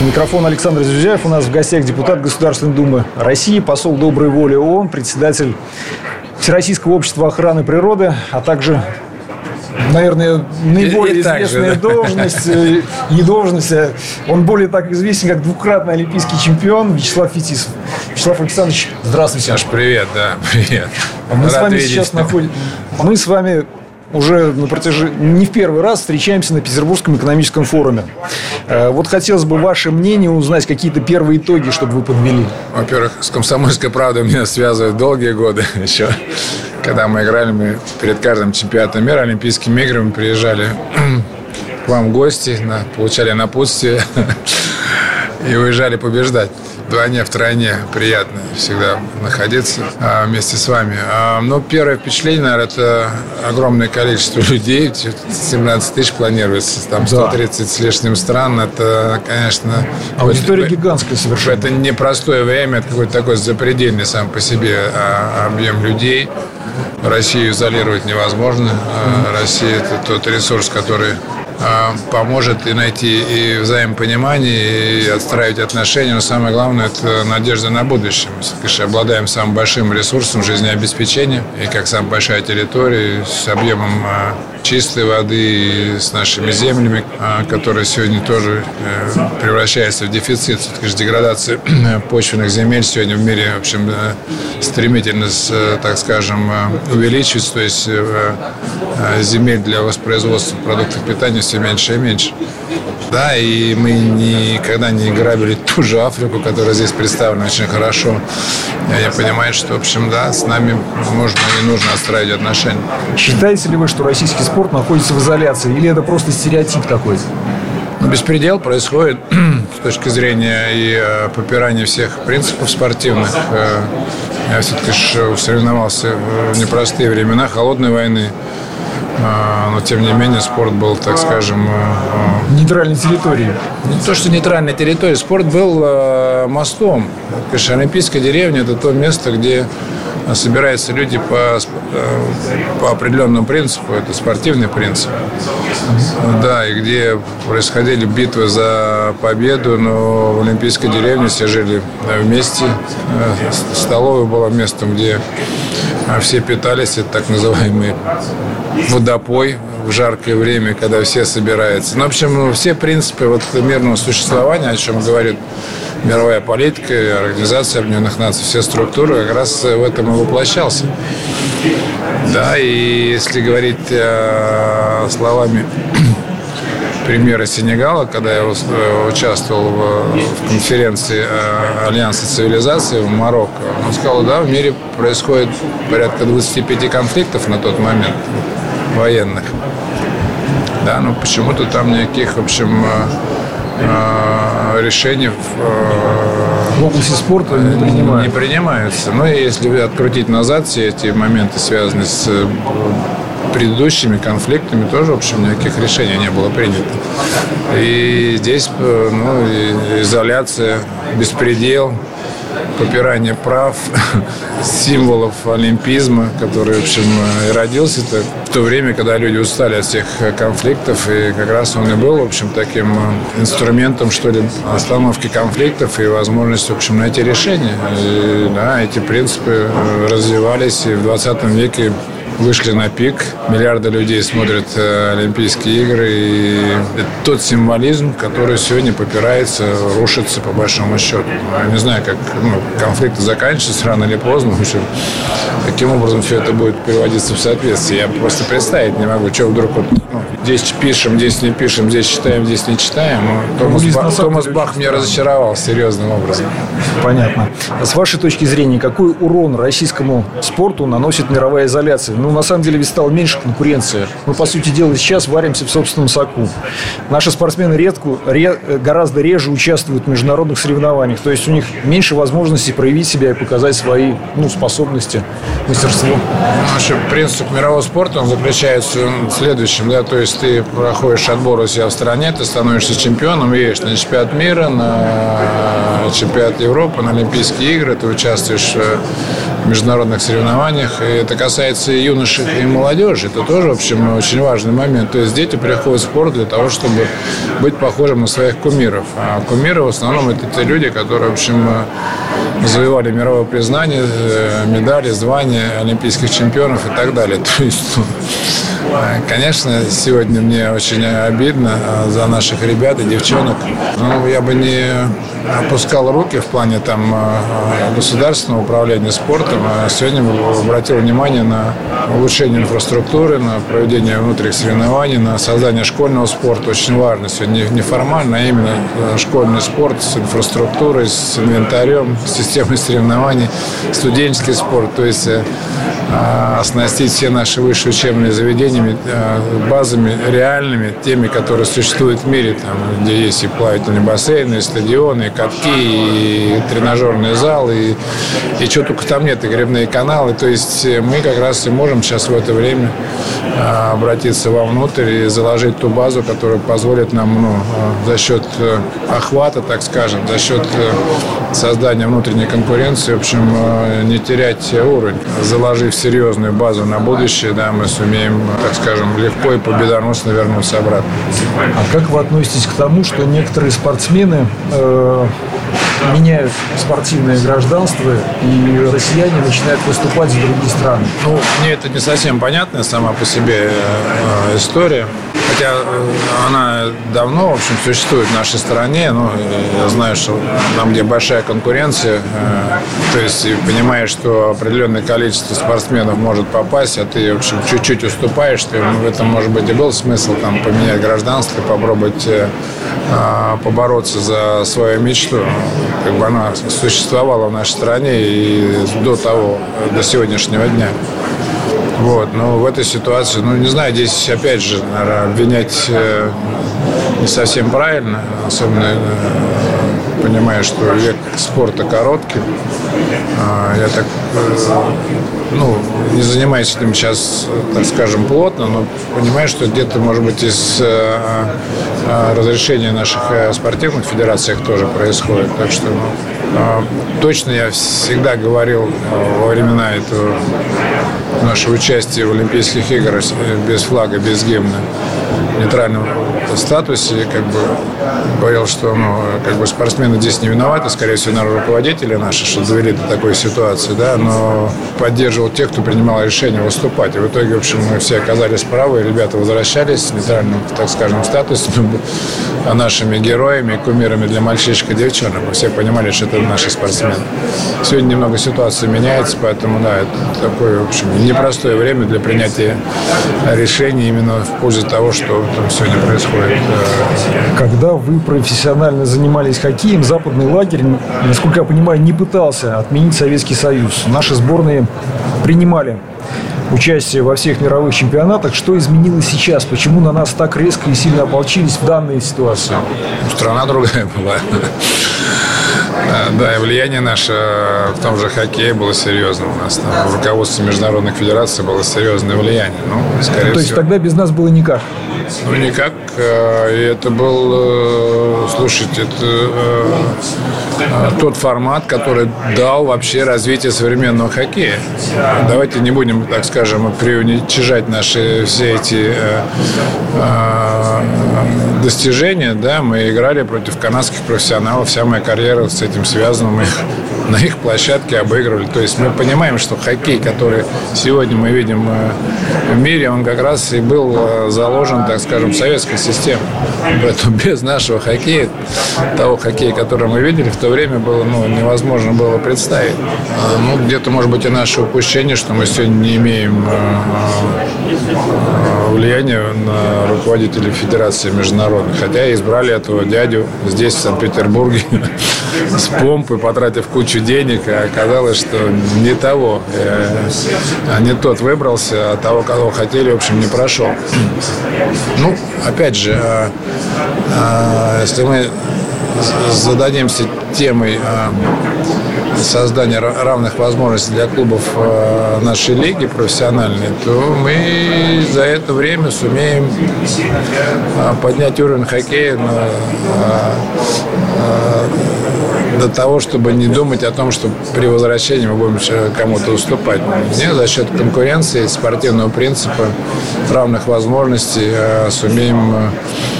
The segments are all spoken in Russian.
Микрофон Александр Зюзяев. У нас в гостях депутат Государственной Думы России, посол доброй воли ООН, председатель Всероссийского общества охраны природы, а также наверное, наиболее и, и известная же, должность, э, не должность, а он более так известен, как двукратный олимпийский чемпион Вячеслав Фетисов. Вячеслав Александрович, здравствуйте. Саш, привет, да, привет. Мы Рад с вами видеть. сейчас находимся, мы с вами уже на протяжении, не в первый раз встречаемся на Петербургском экономическом форуме. Э, вот хотелось бы ваше мнение узнать, какие-то первые итоги, чтобы вы подвели. Во-первых, с «Комсомольской правдой» меня связывают долгие годы еще. Когда мы играли, мы перед каждым чемпионатом мира, Олимпийскими играми приезжали к вам в гости, получали напутствие и уезжали побеждать вдвойне, втройне приятно всегда находиться а, вместе с вами. А, но первое впечатление, наверное, это огромное количество людей. 17 тысяч планируется, там 130 да. с лишним стран. Это, конечно... Аудитория это, гигантская совершенно. Это непростое время, это какой-то такой запредельный сам по себе а, объем людей. Россию изолировать невозможно. Россия – это тот ресурс, который поможет и найти и взаимопонимание, и отстраивать отношения. Но самое главное – это надежда на будущее. Мы, конечно, обладаем самым большим ресурсом жизнеобеспечения, и как самая большая территория, с объемом а, чистой воды, с нашими землями, а, которые сегодня тоже э, превращаются в дефицит. Конечно, деградация почвенных земель сегодня в мире, в общем, э, стремительно, э, так скажем, увеличивается. То есть земель для воспроизводства продуктов питания все меньше и меньше. Да, и мы никогда не грабили ту же Африку, которая здесь представлена очень хорошо. Я понимаю, что, в общем, да, с нами можно и нужно отстраивать отношения. Считаете ли вы, что российский спорт находится в изоляции, или это просто стереотип какой-то? Ну, беспредел происходит с точки зрения и э, попирания всех принципов спортивных. Э, я все-таки соревновался в непростые времена холодной войны. А, но тем не менее спорт был, так скажем... Э, э, нейтральной территорией. Не то, что нейтральной территорией, спорт был э, мостом. Конечно, Олимпийская деревня – это то место, где собираются люди по, по определенному принципу, это спортивный принцип. Да, и где происходили битвы за победу, но в Олимпийской деревне все жили вместе. Столовая была местом, где все питались, это так называемый водопой в жаркое время, когда все собираются. Ну, в общем, все принципы вот мирного существования, о чем говорит мировая политика, Организация Объединенных Наций, все структуры как раз в этом и воплощался. Да, и если говорить э, словами премьера Сенегала, когда я э, участвовал в, в конференции э, Альянса цивилизации в Марокко. Он сказал, да, в мире происходит порядка 25 конфликтов на тот момент военных. Да, но почему-то там никаких, в общем, э, решений в, в области спорта не принимаются. Не принимаются. Но если открутить назад все эти моменты, связанные с предыдущими конфликтами тоже, в общем, никаких решений не было принято. И здесь э, ну, изоляция, беспредел, попирание прав, символов олимпизма, который, в общем, и родился -то в то время, когда люди устали от всех конфликтов, и как раз он и был, в общем, таким э, инструментом, что ли, остановки конфликтов и возможности, в общем, найти решение. И, да, эти принципы э, развивались, и в 20 веке вышли на пик. Миллиарды людей смотрят э, Олимпийские игры. И это тот символизм, который сегодня попирается, рушится по большому счету. Я не знаю, как ну, конфликты заканчиваются рано или поздно. В общем, каким образом все это будет переводиться в соответствие. Я просто представить не могу, что вдруг вот, ну, здесь пишем, здесь не пишем, здесь читаем, здесь не читаем. Томас, Ба- Томас Бах меня разочаровал серьезным образом. Понятно. А с вашей точки зрения, какой урон российскому спорту наносит мировая изоляция? Ну, на самом деле ведь стало меньше конкуренции. Мы, по сути дела, сейчас варимся в собственном соку. Наши спортсмены редко, ре, гораздо реже участвуют в международных соревнованиях. То есть у них меньше возможностей проявить себя и показать свои ну, способности, мастерство. Наш принцип мирового спорта он заключается в следующем. Да, то есть ты проходишь отбор у себя в стране, ты становишься чемпионом, едешь на чемпионат мира, на чемпионат Европы, на Олимпийские игры, ты участвуешь в международных соревнованиях. И это касается и юношей, и молодежи. Это тоже, в общем, очень важный момент. То есть дети приходят в спорт для того, чтобы быть похожим на своих кумиров. А кумиры в основном это те люди, которые, в общем, завоевали мировое признание, э, медали, звания олимпийских чемпионов и так далее. То есть, конечно, сегодня мне очень обидно а, за наших ребят и девчонок. Ну, я бы не опускал руки в плане там а, государственного управления спортом. А сегодня обратил внимание на улучшение инфраструктуры, на проведение внутренних соревнований, на создание школьного спорта. Очень важно сегодня не формально, а именно школьный спорт с инфраструктурой, с инвентарем, с системой соревнований, студенческий спорт. То есть э, оснастить все наши высшие учебные заведения э, базами реальными, теми, которые существуют в мире, там, где есть и плавательные бассейны, и стадионы, и катки, и тренажерный зал, и, и что только там нет, и гребные каналы. То есть э, мы как раз и можем сейчас в это время обратиться вовнутрь и заложить ту базу, которая позволит нам ну, за счет охвата, так скажем, за счет создания внутренней конкуренции, в общем, не терять уровень, заложив серьезную базу на будущее, да, мы сумеем, так скажем, легко и победоносно вернуться обратно. А как вы относитесь к тому, что некоторые спортсмены э, меняют спортивное гражданство, и россияне начинают выступать за другие страны? Ну, мне это не совсем понятная сама по себе э, история. Хотя э, она давно, в общем, существует в нашей стране. Но я знаю, что там, где большая конкуренция, э, то есть понимаешь, что определенное количество спортсменов может попасть, а ты, в общем, чуть-чуть уступаешь, то в этом, может быть, и был смысл там поменять гражданство, попробовать э, а, побороться за свою мечту. Как бы она существовала в нашей стране и до того, до сегодняшнего дня. Вот, но в этой ситуации, ну, не знаю, здесь, опять же, наверное, обвинять э, не совсем правильно, особенно э, понимая, что век спорта короткий. А, я так, э, ну, не занимаюсь этим сейчас, так скажем, плотно, но понимаю, что где-то, может быть, из э, э, разрешения наших спортивных федерациях тоже происходит. Так что, ну, точно я всегда говорил во времена этого нашего участия в Олимпийских играх без флага, без гимна, в нейтральном статусе, как бы говорил, что ну, как бы спортсмены здесь не виноваты, скорее всего, наверное, руководители наши, что довели до такой ситуации, да, но поддерживал тех, кто принимал решение выступать. И в итоге, в общем, мы все оказались правы, ребята возвращались с нейтральным, так скажем, статусом, нашими героями, кумирами для мальчишек и девчонок. Мы все понимали, что это наши спортсмены. Сегодня немного ситуация меняется, поэтому, да, это такое, в общем, непростое время для принятия решений именно в пользу того, что там сегодня происходит. Когда вы профессионально занимались хоккеем, западный лагерь, насколько я понимаю, не пытался отменить Советский Союз. Наши сборные принимали участие во всех мировых чемпионатах. Что изменилось сейчас? Почему на нас так резко и сильно ополчились в данной ситуации? Страна другая была. Да, и влияние наше в том же хоккее было серьезным. У нас там в руководстве международных федераций было серьезное влияние. Ну, скорее То есть тогда без нас было никак? Ну, никак. Э, и это был, э, слушайте, это э, тот формат, который дал вообще развитие современного хоккея. Давайте не будем, так скажем, преуничижать наши все эти достижения. Да, мы играли против канадских профессионалов. Вся моя карьера с этим связана. Мы на их площадке обыгрывали. То есть мы понимаем, что хоккей, который сегодня мы видим в мире, он как раз и был заложен, так скажем, советской системы. Поэтому без нашего хоккея, того хоккея, который мы видели, в то время было ну, невозможно было представить. А, ну, где-то, может быть, и наше упущение, что мы сегодня не имеем влияния на руководителей Федерации международных. Хотя избрали этого дядю здесь, в Санкт-Петербурге, с помпой, потратив кучу денег, а оказалось, что не того, э, а не тот выбрался, а того, кого хотели, в общем, не прошел. Ну, опять же, а, а, если мы зададимся темой создания равных возможностей для клубов нашей лиги профессиональной, то мы за это время сумеем поднять уровень хоккея на до того, чтобы не думать о том, что при возвращении мы будем кому-то уступать. Не за счет конкуренции, спортивного принципа, равных возможностей э, сумеем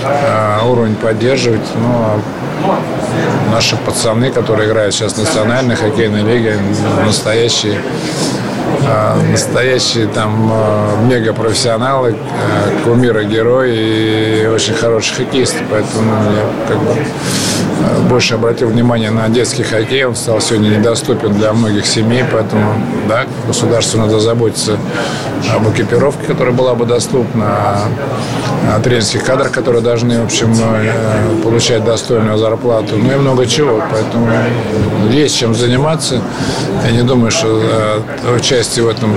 э, уровень поддерживать. Ну, а наши пацаны, которые играют сейчас в национальной хоккейной лиге, настоящие а, настоящие там а, мегапрофессионалы, а, кумиры, герои и очень хорошие хоккеисты. Поэтому я как бы больше обратил внимание на детский хоккей. Он стал сегодня недоступен для многих семей, поэтому да, государству надо заботиться об экипировке, которая была бы доступна, тренерских кадрах, которые должны, в общем, э, получать достойную зарплату, ну и много чего. Поэтому есть чем заниматься. Я не думаю, что э, участие в этом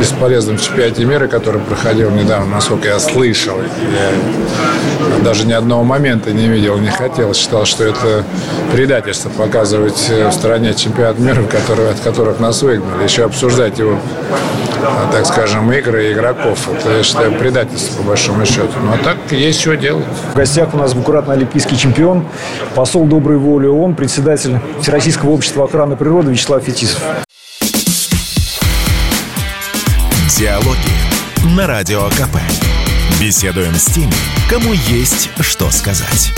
бесполезном чемпионате мира, который проходил недавно, насколько я слышал, я даже ни одного момента не видел, не хотел, считал, что это предательство показывать в стране чемпионат мира, от которых нас выгнали, еще обсуждать его так скажем, игры игроков. Это, я считаю, предательство, по большому счету. Но а так есть что делать. В гостях у нас двукратный олимпийский чемпион, посол доброй воли ООН, председатель Всероссийского общества охраны природы Вячеслав Фетисов. Диалоги на Радио КП. Беседуем с теми, кому есть что сказать.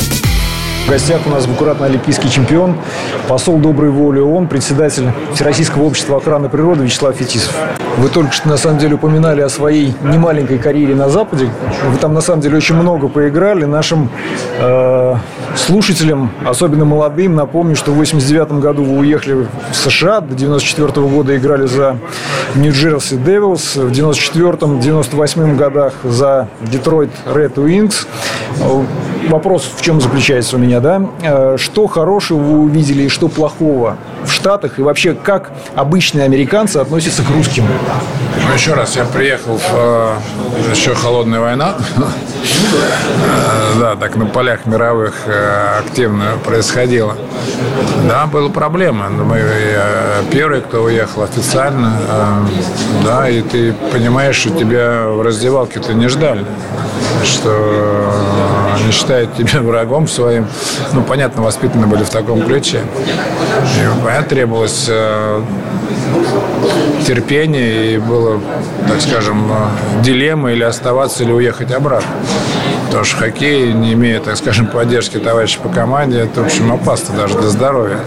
Гостях у нас двукратный олимпийский чемпион, посол доброй воли ООН, председатель Всероссийского общества охраны природы Вячеслав Фетисов. Вы только что, на самом деле, упоминали о своей немаленькой карьере на Западе. Вы там, на самом деле, очень много поиграли. Нашим э, слушателям, особенно молодым, напомню, что в 89 году вы уехали в США, до 94 -го года играли за Нью-Джерси Девилс, в 94-98 годах за Детройт Ред Уинкс вопрос в чем заключается у меня, да? Э, что хорошего вы увидели и что плохого в Штатах? И вообще, как обычные американцы относятся к русским? Ну, еще раз, я приехал в э, еще холодная война. Э, да, так на полях мировых активно происходило. Да, была проблема. Мы первый, кто уехал официально. Да, и ты понимаешь, что тебя в раздевалке-то не ждали. Что они считают тебя врагом своим. Ну, понятно, воспитаны были в таком ключе. И понятно, требовалось э, терпение, и было, так скажем, э, дилемма или оставаться, или уехать обратно. Что хоккей, не имея, так скажем, поддержки товарищей по команде, это, в общем, опасно даже для здоровья.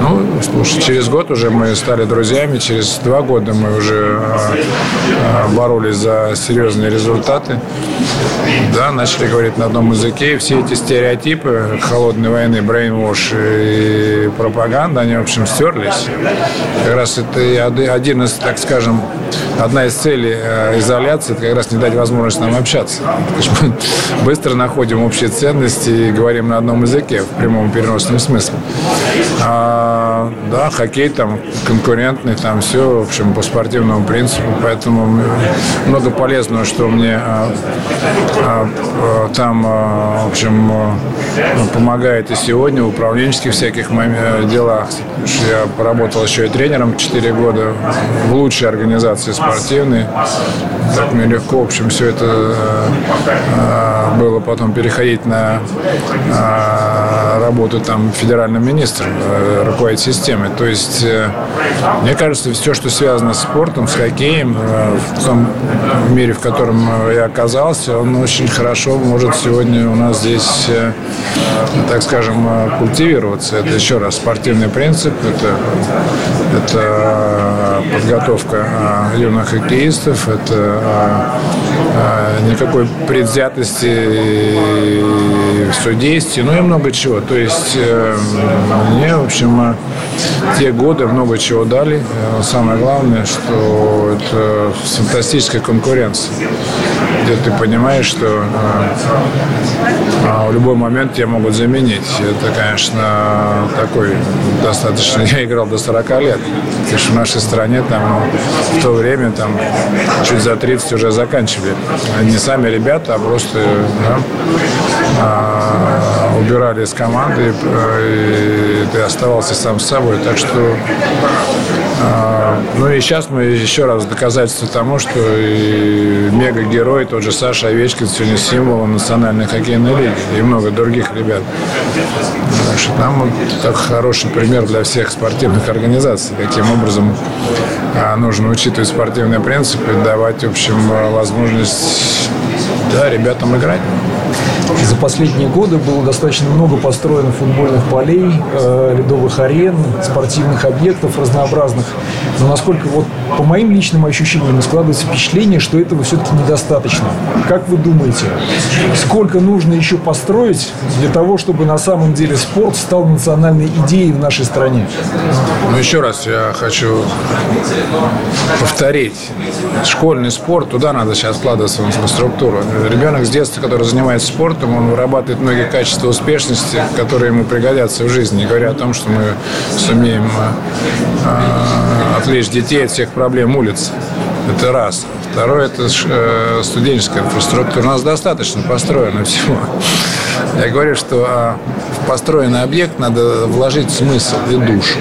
Ну, слушай, через год уже мы стали друзьями, через два года мы уже э, боролись за серьезные результаты. Да, начали говорить на одном языке, все эти стереотипы холодной войны, брейнвош и пропаганда, они, в общем, стерлись. Как раз это один из, так скажем, одна из целей э, изоляции, это как раз не дать возможность нам общаться. Быстро находим общие ценности и говорим на одном языке, в прямом переносном смысле. А, да, хоккей там конкурентный, там все, в общем, по спортивному принципу, поэтому много полезного, что мне а, а, а, там, а, в общем, а, помогает и сегодня в управленческих всяких делах. Я поработал еще и тренером 4 года в лучшей организации спортивной. Так мне легко, в общем, все это было потом переходить на работу там федеральным министром, э, руководить системой. То есть, э, мне кажется, все, что связано с спортом, с хоккеем, э, в том мире, в котором я оказался, он очень хорошо может сегодня у нас здесь, так скажем, культивироваться. Это еще раз спортивный принцип, это, это подготовка юных хоккеистов, это никакой предвзятости в судействе, ну и много чего. То есть мне, в общем, те годы много чего дали. Э, самое главное, что это фантастическая конкуренция, где ты понимаешь, что э, а в любой момент тебя могут заменить. Это, конечно, такой достаточно... Я играл до 40 лет. Потому что в нашей стране там в то время там чуть за 30 уже заканчивали. Не сами ребята, а просто да, а, убирали из команды, э, и ты оставался сам с собой. Так что, а, ну и сейчас мы еще раз доказательство тому, что и тот же Саша Овечкин, сегодня символ национальной хоккейной лиги и много других ребят. Так что там вот так хороший пример для всех спортивных организаций, каким образом а, нужно учитывать спортивные принципы, давать, в общем, возможность да, ребятам играть. За последние годы было достаточно много построено футбольных полей, э, ледовых арен, спортивных объектов разнообразных. Но насколько вот по моим личным ощущениям складывается впечатление, что этого все-таки недостаточно. Как вы думаете, сколько нужно еще построить для того, чтобы на самом деле спорт стал национальной идеей в нашей стране? Ну, еще раз я хочу повторить. Школьный спорт, туда надо сейчас вкладываться в инфраструктуру. Ребенок с детства, который занимается спортом, он вырабатывает многие качества успешности, которые ему пригодятся в жизни, не говоря о том, что мы сумеем э, отвлечь детей от всех проблем улиц. Это раз. Второе – это э, студенческая инфраструктура. У нас достаточно построено всего. Я говорю, что а, в построенный объект надо вложить смысл и душу.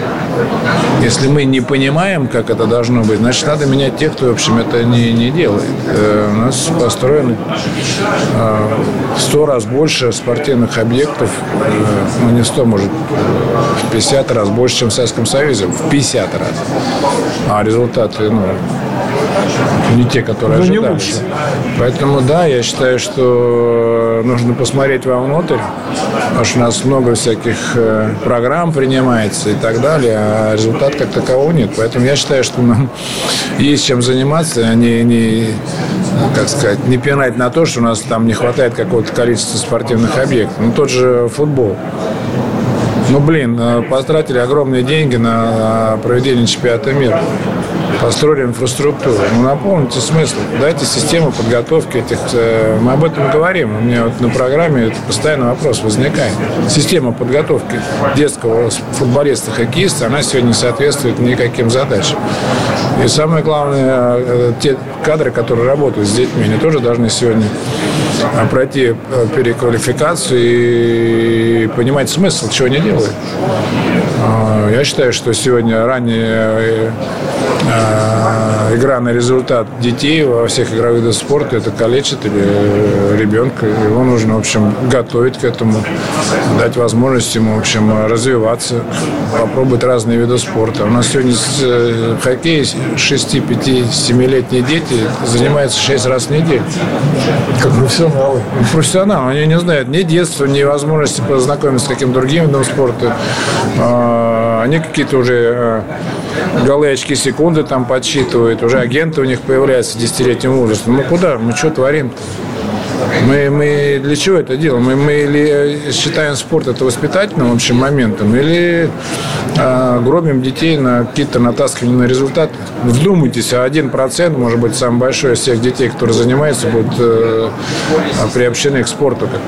Если мы не понимаем, как это должно быть, значит, надо менять тех, кто, в общем, это не, не делает. Э, у нас построено а, в сто раз больше спортивных объектов, э, ну, не сто, может, в 50 раз больше, чем в Советском Союзе, в 50 раз. А результаты, ну, не те, которые Но ожидались. Поэтому, да, я считаю, что нужно посмотреть вовнутрь, потому что у нас много всяких э, программ принимается и так далее, а результат как такового нет. Поэтому я считаю, что нам есть чем заниматься, а не, не как сказать, не пинать на то, что у нас там не хватает какого-то количества спортивных объектов. Ну, тот же футбол. Ну, блин, э, потратили огромные деньги на проведение чемпионата мира построили инфраструктуру. Ну, наполните смысл. Дайте систему подготовки этих... Э, мы об этом говорим. У меня вот на программе постоянно вопрос возникает. Система подготовки детского футболиста, хоккеиста, она сегодня не соответствует никаким задачам. И самое главное, э, те кадры, которые работают с детьми, они тоже должны сегодня э, пройти переквалификацию и понимать смысл, чего они делают. Я считаю, что сегодня ранее игра на результат детей во всех игровых видах спорта это калечит или э, ребенка. Его нужно, в общем, готовить к этому, дать возможность ему, в общем, развиваться, попробовать разные виды спорта. У нас сегодня э, хоккей 6, 5, 7-летние дети занимаются 6 раз в неделю. Как профессионалы. Профессионалы. Они не знают ни детства, ни возможности познакомиться с каким-то другим видом спорта. А, они какие-то уже э, голы очки секунды там подсчитывают, уже агенты у них появляются десятилетним возрастом. Ну куда? Мы что творим -то? Мы, мы для чего это делаем? Мы, мы или считаем спорт это воспитательным общим моментом, или э, гробим детей на какие-то натаскивания на результат. Вдумайтесь, а один процент, может быть, самый большой из всех детей, которые занимаются, будут э, приобщены к спорту, как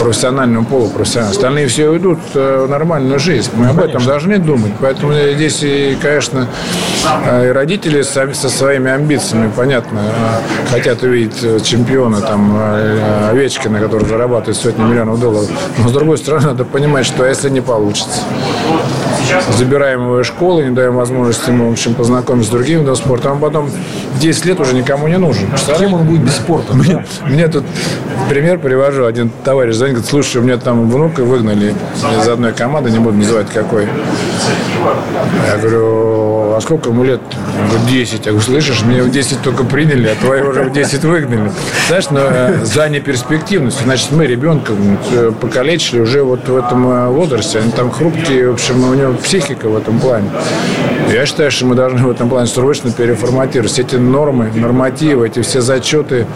профессиональному полу, профессиональному. Остальные все уйдут э, в нормальную жизнь. Мы об этом должны думать. Поэтому здесь, и, конечно, э, и родители со, своими амбициями, понятно, э, хотят увидеть чемпиона там э, Овечкина, который зарабатывает сотни миллионов долларов. Но, с другой стороны, надо понимать, что если не получится, забираем его из школы, не даем возможности ему, в общем, познакомиться с другим видом спорта, он потом 10 лет уже никому не нужен. Кем он будет без спорта? Мне, мне тут пример привожу. Один товарищ звонит, говорит, слушай, у меня там внука выгнали из одной команды, не буду называть какой. Я говорю, а сколько ему лет? Он говорит, 10. Я говорю, слышишь, меня в 10 только приняли, а твои уже в 10 выгнали. Знаешь, но э, за неперспективность. Значит, мы ребенка покалечили уже вот в этом э, возрасте. Они там хрупкие, в общем, у него психика в этом плане. Я считаю, что мы должны в этом плане срочно переформатировать. Эти нормы, нормативы, эти все зачеты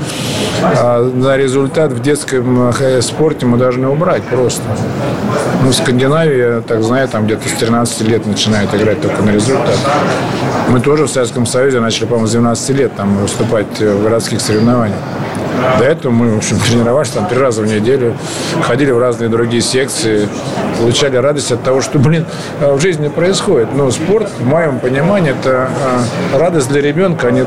а, на результат в детском спорте мы должны убрать просто. Ну, в Скандинавии, я так знаю, там где-то с 13 лет начинают играть только на результат. Мы тоже в Советском Союзе начали, по-моему, с 12 лет там выступать в городских соревнованиях. До этого мы, в общем, тренировались там три раза в неделю, ходили в разные другие секции, получали радость от того, что, блин, а, в жизни происходит. Но спорт, в моем понимании, это а, радость для ребенка, а не,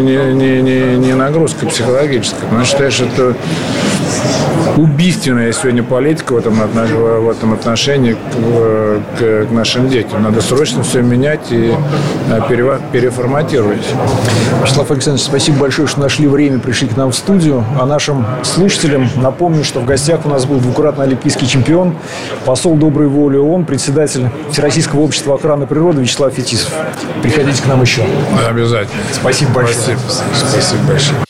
не, не, не, не нагрузка психологическая. Потому что считаю, что это убийственная сегодня политика в этом, в этом отношении к, к, нашим детям. Надо срочно все менять и переформатировать. Вячеслав Александрович, спасибо большое, что нашли время, пришли к нам в студию. А нашим слушателям напомню, что в гостях у нас был двукратный олимпийский чемпион, посол доброй воли ООН, председатель Всероссийского общества охраны природы Вячеслав Фетисов. Приходите к нам еще. Да, обязательно. Спасибо большое. Спасибо, спасибо большое.